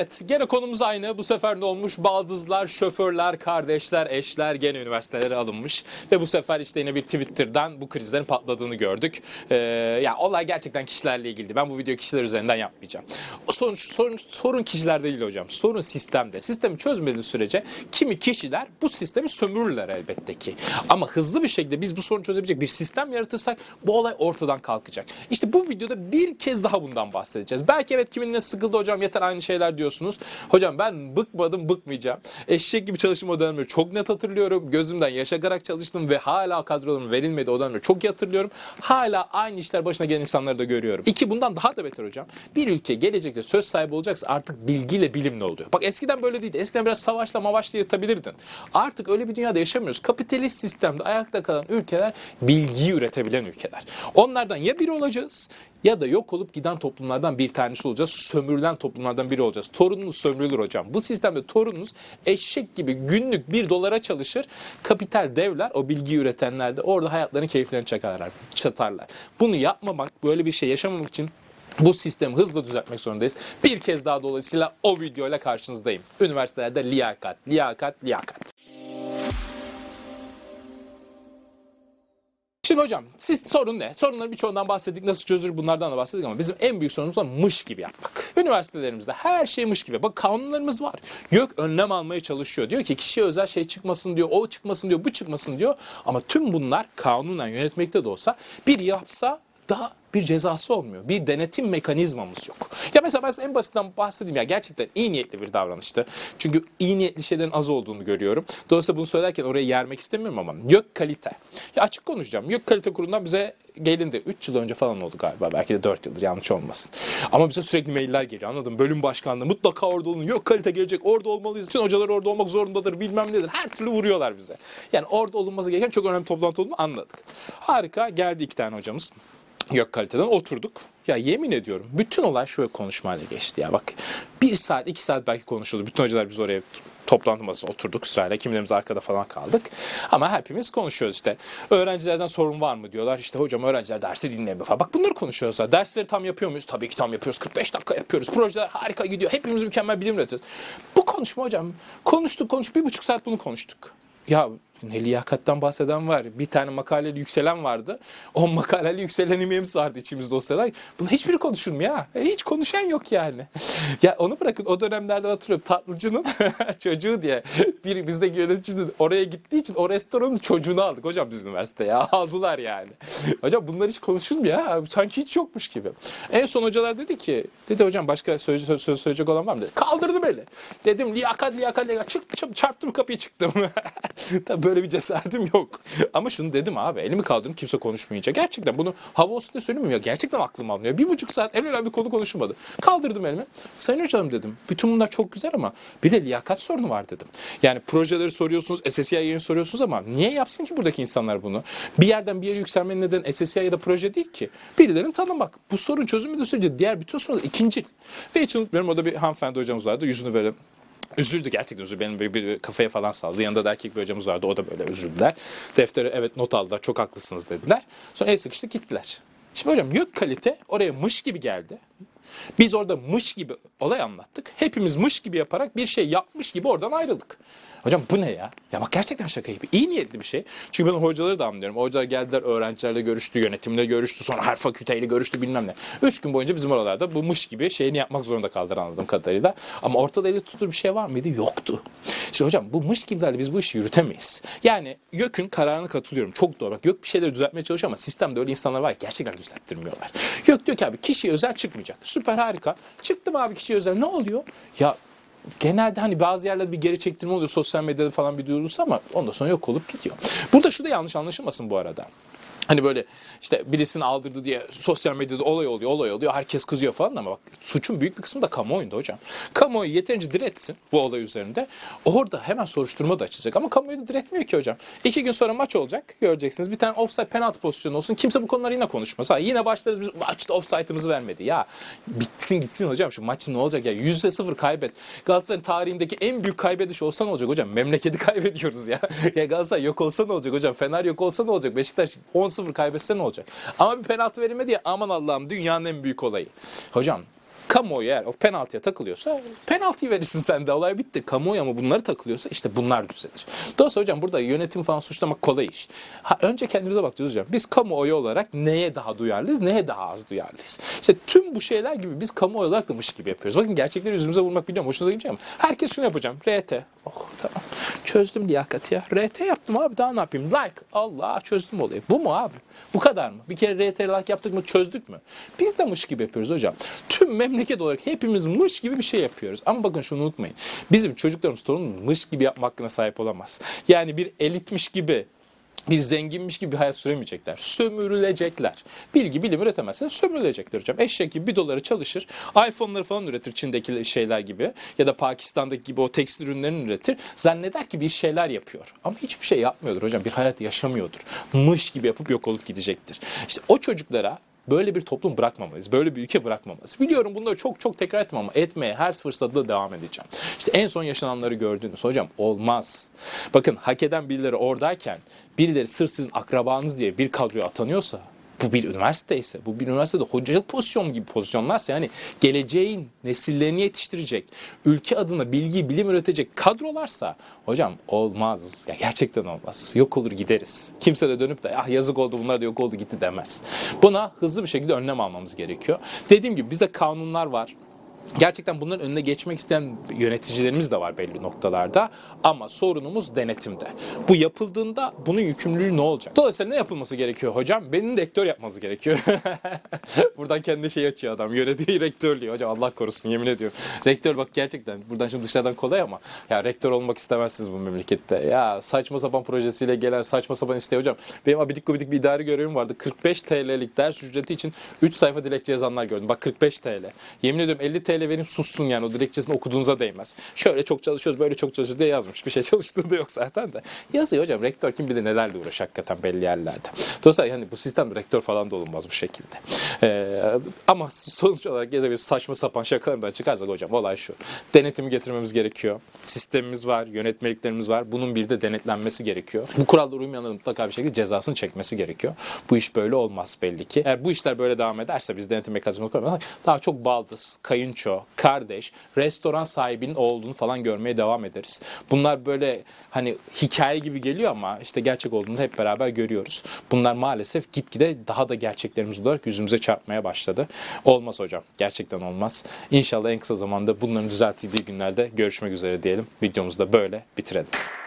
Evet gene konumuz aynı. Bu sefer ne olmuş? Baldızlar, şoförler, kardeşler, eşler gene üniversitelere alınmış. Ve bu sefer işte yine bir Twitter'dan bu krizlerin patladığını gördük. Ee, ya olay gerçekten kişilerle ilgili. Ben bu videoyu kişiler üzerinden yapmayacağım. O sorun, sorun, sorun kişilerde değil hocam. Sorun sistemde. Sistemi çözmediği sürece kimi kişiler bu sistemi sömürürler elbette ki. Ama hızlı bir şekilde biz bu sorunu çözebilecek bir sistem yaratırsak bu olay ortadan kalkacak. İşte bu videoda bir kez daha bundan bahsedeceğiz. Belki evet kiminle sıkıldı hocam yeter aynı şeyler diyorsunuz. Hocam ben bıkmadım bıkmayacağım. Eşek gibi çalışma o dönemleri çok net hatırlıyorum. Gözümden yaşagarak çalıştım ve hala kadrolarım verilmedi o dönemleri çok iyi hatırlıyorum. Hala aynı işler başına gelen insanları da görüyorum. İki bundan daha da beter hocam. Bir ülke gelecekte söz sahibi olacaksa artık bilgiyle bilimle oluyor. Bak eskiden böyle değildi. Eskiden biraz savaşla mavaşla yırtabilirdin. Artık öyle bir dünyada yaşamıyoruz. Kapitalist sistemde ayakta kalan ülkeler bilgiyi üretebilen ülkeler. Onlardan ya biri olacağız ya da yok olup giden toplumlardan bir tanesi olacağız. Sömürülen toplumlardan biri olacağız. Torununuz sömürülür hocam. Bu sistemde torununuz eşek gibi günlük bir dolara çalışır. Kapital devler o bilgiyi üretenler de orada hayatlarını keyiflerini çakarlar, çatarlar. Bunu yapmamak, böyle bir şey yaşamamak için bu sistemi hızla düzeltmek zorundayız. Bir kez daha dolayısıyla o videoyla karşınızdayım. Üniversitelerde liyakat, liyakat, liyakat. Şimdi hocam siz sorun ne? Sorunların birçoğundan bahsettik. Nasıl çözülür bunlardan da bahsettik ama bizim en büyük sorunumuz da mış gibi yapmak. Üniversitelerimizde her şey mış gibi. Bak kanunlarımız var. YÖK önlem almaya çalışıyor. Diyor ki kişiye özel şey çıkmasın diyor. O çıkmasın diyor. Bu çıkmasın diyor. Ama tüm bunlar kanunen yönetmekte de olsa bir yapsa daha bir cezası olmuyor. Bir denetim mekanizmamız yok. Ya mesela ben en basitten bahsedeyim ya gerçekten iyi niyetli bir davranıştı. Çünkü iyi niyetli şeylerin az olduğunu görüyorum. Dolayısıyla bunu söylerken oraya yermek istemiyorum ama YÖK kalite. Ya açık konuşacağım. YÖK kalite kurulundan bize gelindi. 3 yıl önce falan oldu galiba. Belki de 4 yıldır yanlış olmasın. Ama bize sürekli mailler geliyor anladın mı? Bölüm başkanlığı mutlaka orada olun. YÖK kalite gelecek. Orada olmalıyız. Bütün hocalar orada olmak zorundadır. Bilmem nedir. Her türlü vuruyorlar bize. Yani orada olunması gereken çok önemli toplantı olduğunu anladık. Harika. Geldi iki tane hocamız. Yok kaliteden oturduk. Ya yemin ediyorum bütün olay şu konuşmayla geçti ya bak. Bir saat iki saat belki konuşuldu. Bütün hocalar biz oraya toplantı masasına oturduk sırayla. Kimilerimiz arkada falan kaldık. Ama hepimiz konuşuyoruz işte. Öğrencilerden sorun var mı diyorlar. İşte hocam öğrenciler dersi dinlemiyor falan. Bak bunları konuşuyoruz. ya. Dersleri tam yapıyor muyuz? Tabii ki tam yapıyoruz. 45 dakika yapıyoruz. Projeler harika gidiyor. Hepimiz mükemmel bilim üretiyoruz. Bu konuşma hocam. Konuştuk konuştuk. Bir buçuk saat bunu konuştuk. Ya ne liyakattan bahseden var. Bir tane makaleli yükselen vardı. O makaleli yükselen imemiz vardı içimizde o sırada. Bunun hiçbiri konuşulmuyor. E, hiç konuşan yok yani. ya onu bırakın o dönemlerde hatırlıyorum tatlıcının çocuğu diye bir bizdeki yöneticinin oraya gittiği için o restoranın çocuğunu aldık hocam biz üniversiteye. Aldılar yani. hocam bunlar hiç konuşulmuyor. Sanki hiç yokmuş gibi. En son hocalar dedi ki dedi hocam başka söz, söz, söz söyleyecek olan var mı dedi. Kaldırdım eli. Dedim liyakat liyakat liyakat. Çık, çarptım kapıyı çıktım. Tabii böyle bir cesaretim yok. Ama şunu dedim abi elimi kaldırdım kimse konuşmayınca. Gerçekten bunu hava olsun diye söylemiyorum ya. Gerçekten aklım almıyor. Bir buçuk saat en önemli konu konuşulmadı. Kaldırdım elimi. Sayın hocam dedim. Bütün bunlar çok güzel ama bir de liyakat sorunu var dedim. Yani projeleri soruyorsunuz, SSCI'yi soruyorsunuz ama niye yapsın ki buradaki insanlar bunu? Bir yerden bir yere yükselmenin neden SSCI ya da proje değil ki. Birilerini tanımak. Bu sorun çözülmediği sürece diğer bütün sorunlar ikincil. Ve hiç unutmuyorum orada bir hanımefendi hocamız vardı. Yüzünü böyle Üzüldü gerçekten üzüldü. Benim bir, bir kafaya falan saldı. Yanında da erkek bir hocamız vardı. O da böyle üzüldüler. Deftere evet not aldılar. Çok haklısınız dediler. Sonra el sıkıştı gittiler. Şimdi hocam yok kalite oraya mış gibi geldi. Biz orada mış gibi olay anlattık. Hepimiz mış gibi yaparak bir şey yapmış gibi oradan ayrıldık. Hocam bu ne ya? Ya bak gerçekten şaka gibi. İyi niyetli bir şey. Çünkü ben hocaları da anlıyorum. Hocalar geldiler öğrencilerle görüştü, yönetimle görüştü. Sonra her fakülteyle görüştü bilmem ne. Üç gün boyunca bizim oralarda bu mış gibi şeyini yapmak zorunda kaldılar anladığım kadarıyla. Ama ortada eli tutulur bir şey var mıydı? Yoktu. İşte hocam bu mış gibilerle biz bu işi yürütemeyiz. Yani YÖK'ün kararına katılıyorum. Çok doğru. Bak YÖK bir şeyleri düzeltmeye çalışıyor ama sistemde öyle insanlar var ki gerçekten düzelttirmiyorlar. YÖK diyor ki abi kişiye özel çıkmayacak. Süper harika. Çıktım abi kişiye özel. Ne oluyor? Ya genelde hani bazı yerlerde bir geri çektirme oluyor sosyal medyada falan bir duyurulsa ama ondan sonra yok olup gidiyor. Burada şu da yanlış anlaşılmasın bu arada. Hani böyle işte birisini aldırdı diye sosyal medyada olay oluyor, olay oluyor. Herkes kızıyor falan ama bak suçun büyük bir kısmı da kamuoyunda hocam. Kamuoyu yeterince diretsin bu olay üzerinde. Orada hemen soruşturma da açılacak. Ama kamuoyu da diretmiyor ki hocam. İki gün sonra maç olacak göreceksiniz. Bir tane offside penaltı pozisyonu olsun. Kimse bu konuları yine konuşmaz. Ha, yine başlarız biz maçta offside'ımızı vermedi. Ya bitsin gitsin hocam şu maçın ne olacak ya? Yüzde sıfır kaybet. Galatasaray'ın tarihindeki en büyük kaybediş olsa ne olacak hocam? Memleketi kaybediyoruz ya. ya Galatasaray yok olsa ne olacak hocam? Fener yok olsa ne olacak? Beşiktaş 10-0 kaybetse ne olacak? Ama bir penaltı verilmedi ya aman Allah'ım dünyanın en büyük olayı. Hocam Kamuoyu eğer o penaltıya takılıyorsa penaltıyı verirsin sen de olay bitti. Kamuoyu ama bunları takılıyorsa işte bunlar düzelir. Dolayısıyla hocam burada yönetim falan suçlamak kolay iş. Ha, önce kendimize bakıyoruz hocam. Biz kamuoyu olarak neye daha duyarlıyız, neye daha az duyarlıyız? İşte tüm bu şeyler gibi biz kamuoyu olarak da mış gibi yapıyoruz. Bakın gerçekleri yüzümüze vurmak biliyorum. Hoşunuza gidecek ama herkes şunu yapacağım. RT. Oh. Çözdüm liyakati ya. RT yaptım abi daha ne yapayım? Like. Allah çözdüm olayı. Bu mu abi? Bu kadar mı? Bir kere RT like yaptık mı çözdük mü? Biz de mış gibi yapıyoruz hocam. Tüm memleket olarak hepimiz mış gibi bir şey yapıyoruz. Ama bakın şunu unutmayın. Bizim çocuklarımız torunumuz mış gibi yapma hakkına sahip olamaz. Yani bir elitmiş gibi bir zenginmiş gibi bir hayat süremeyecekler. Sömürülecekler. Bilgi bilim üretemezsen sömürülecekler hocam. Eşek gibi bir doları çalışır. iPhone'ları falan üretir Çin'deki şeyler gibi. Ya da Pakistan'daki gibi o tekstil ürünlerini üretir. Zanneder ki bir şeyler yapıyor. Ama hiçbir şey yapmıyordur hocam. Bir hayat yaşamıyordur. Mış gibi yapıp yok olup gidecektir. İşte o çocuklara Böyle bir toplum bırakmamalıyız. Böyle bir ülke bırakmamalıyız. Biliyorum bunları çok çok tekrar etmem ama etmeye her fırsatta devam edeceğim. İşte en son yaşananları gördünüz. Hocam olmaz. Bakın hak eden birileri oradayken birileri sırf sizin akrabanız diye bir kadroya atanıyorsa bu bir üniversite ise, bu bir üniversitede hocalık pozisyonu gibi pozisyonlarsa yani geleceğin nesillerini yetiştirecek, ülke adına bilgi, bilim üretecek kadrolarsa hocam olmaz. Ya gerçekten olmaz. Yok olur gideriz. Kimse de dönüp de ah yazık oldu bunlar da yok oldu gitti demez. Buna hızlı bir şekilde önlem almamız gerekiyor. Dediğim gibi bize kanunlar var. Gerçekten bunların önüne geçmek isteyen yöneticilerimiz de var belli noktalarda ama sorunumuz denetimde. Bu yapıldığında bunun yükümlülüğü ne olacak? Dolayısıyla ne yapılması gerekiyor hocam? Benim rektör yapması gerekiyor. buradan kendi şey açıyor adam. Yönetiyor rektörlüğü. Hocam Allah korusun yemin ediyorum. Rektör bak gerçekten buradan şimdi dışarıdan kolay ama ya rektör olmak istemezsiniz bu memlekette. Ya saçma sapan projesiyle gelen saçma sapan isteği hocam. Benim abidik gubidik bir idari görevim vardı. 45 TL'lik ders ücreti için 3 sayfa dilekçe yazanlar gördüm. Bak 45 TL. Yemin ediyorum 50 TL vereyim sussun yani o dilekçesini okuduğunuza değmez. Şöyle çok çalışıyoruz böyle çok çalışıyoruz diye yazmış. Bir şey çalıştığı da yok zaten de. Yazıyor hocam rektör kim bilir nelerle uğraş hakikaten belli yerlerde. Dolayısıyla yani bu sistem rektör falan da olunmaz bu şekilde. Ee, ama sonuç olarak gezebilir saçma sapan şakalarından çıkarsak hocam olay şu. Denetimi getirmemiz gerekiyor. Sistemimiz var, yönetmeliklerimiz var. Bunun bir de denetlenmesi gerekiyor. Bu kurallara uymayanların mutlaka bir şekilde cezasını çekmesi gerekiyor. Bu iş böyle olmaz belli ki. Eğer bu işler böyle devam ederse biz denetim mekanizması koymadan daha çok baldız, kayınço, kardeş, restoran sahibinin olduğunu falan görmeye devam ederiz. Bunlar böyle hani hikaye gibi geliyor ama işte gerçek olduğunu hep beraber görüyoruz. Bunlar maalesef gitgide daha da gerçeklerimiz olarak yüzümüze çarpmaya başladı. Olmaz hocam. Gerçekten olmaz. İnşallah en kısa zamanda bunların düzeltildiği günlerde görüşmek üzere diyelim. Videomuzu da böyle bitirelim.